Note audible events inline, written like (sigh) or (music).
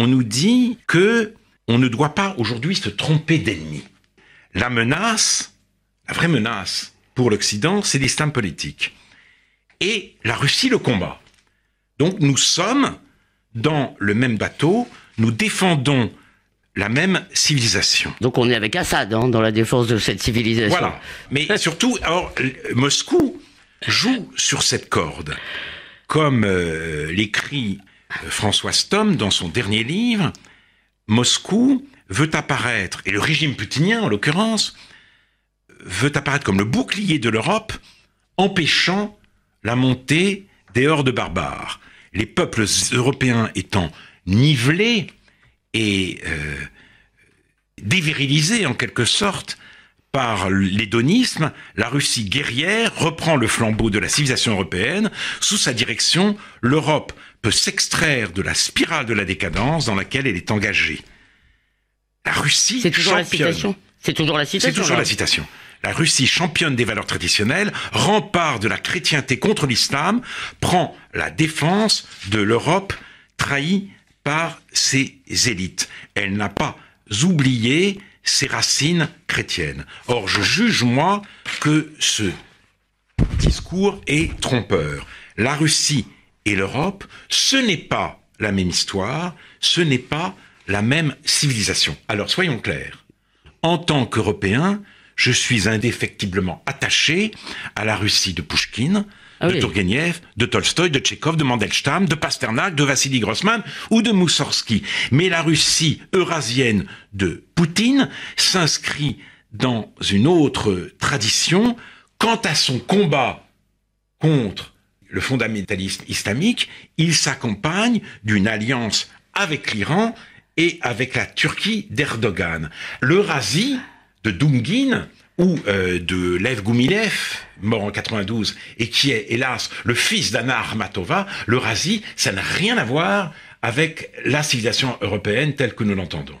on nous dit que on ne doit pas aujourd'hui se tromper d'ennemi. La menace, la vraie menace pour l'Occident, c'est l'islam politique. Et la Russie le combat. Donc nous sommes dans le même bateau, nous défendons la même civilisation. Donc on est avec Assad hein, dans la défense de cette civilisation. Voilà. Mais (laughs) surtout, alors, Moscou joue sur cette corde. Comme euh, l'écrit François Stom dans son dernier livre, Moscou veut apparaître, et le régime putinien en l'occurrence, veut apparaître comme le bouclier de l'Europe, empêchant la montée des hordes barbares. Les peuples européens étant nivelés et euh, dévirilisés en quelque sorte par l'hédonisme, la Russie guerrière reprend le flambeau de la civilisation européenne. Sous sa direction, l'Europe peut s'extraire de la spirale de la décadence dans laquelle elle est engagée. La Russie C'est toujours championne. la citation. C'est toujours la citation. C'est toujours la citation. La Russie championne des valeurs traditionnelles, rempart de la chrétienté contre l'islam, prend la défense de l'Europe trahie par ses élites. Elle n'a pas oublié ses racines chrétiennes. Or, je juge, moi, que ce discours est trompeur. La Russie et l'Europe, ce n'est pas la même histoire, ce n'est pas la même civilisation. Alors, soyons clairs. En tant qu'Européen, je suis indéfectiblement attaché à la Russie de Pouchkine, Ah de oui. Turgenev, de Tolstoï, de Tchekhov, de Mandelstam, de Pasternak, de Vassili Grossman ou de Moussorgsky. Mais la Russie eurasienne de Poutine s'inscrit dans une autre tradition quant à son combat contre le fondamentalisme islamique, il s'accompagne d'une alliance avec l'Iran et avec la Turquie d'Erdogan. L'Eurasie de Dungin ou euh, de Lev Goumilev, mort en 92, et qui est hélas le fils d'Anna Armatova, l'Eurasie, ça n'a rien à voir avec la civilisation européenne telle que nous l'entendons.